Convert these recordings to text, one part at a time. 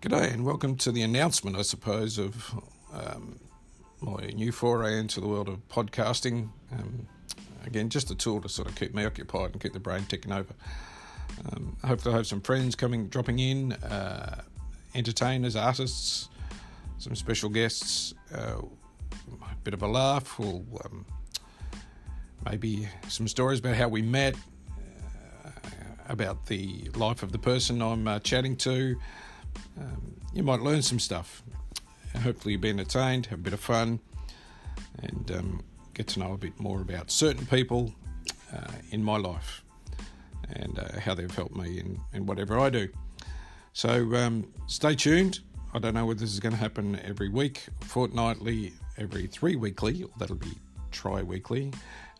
G'day, and welcome to the announcement, I suppose, of um, my new foray into the world of podcasting. Um, again, just a tool to sort of keep me occupied and keep the brain ticking over. Um, hopefully, I have some friends coming, dropping in, uh, entertainers, artists, some special guests, uh, a bit of a laugh, or um, maybe some stories about how we met, uh, about the life of the person I'm uh, chatting to um, you might learn some stuff. Hopefully, you'll be entertained, have a bit of fun, and um, get to know a bit more about certain people uh, in my life and uh, how they've helped me in, in whatever I do. So, um, stay tuned. I don't know whether this is going to happen every week, fortnightly, every three weekly, or that'll be tri weekly,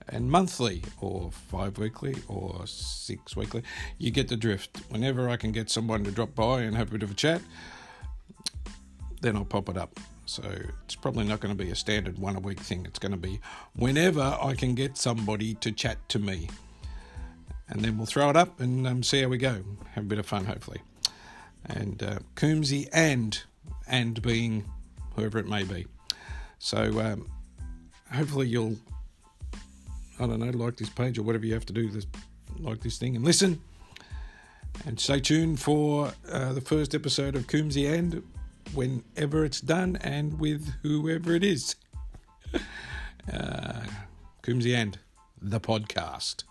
and monthly, or five weekly, or six weekly. You get the drift. Whenever I can get someone to drop by and have a bit of a chat, then I'll pop it up. So it's probably not going to be a standard one a week thing. It's going to be whenever I can get somebody to chat to me. And then we'll throw it up and um, see how we go. Have a bit of fun, hopefully. And uh, Coombsy and, and being whoever it may be. So um, hopefully you'll, I don't know, like this page or whatever you have to do, this, like this thing and listen. And stay tuned for uh, the first episode of Coombsy and whenever it's done and with whoever it is. uh, Coombsy and the podcast.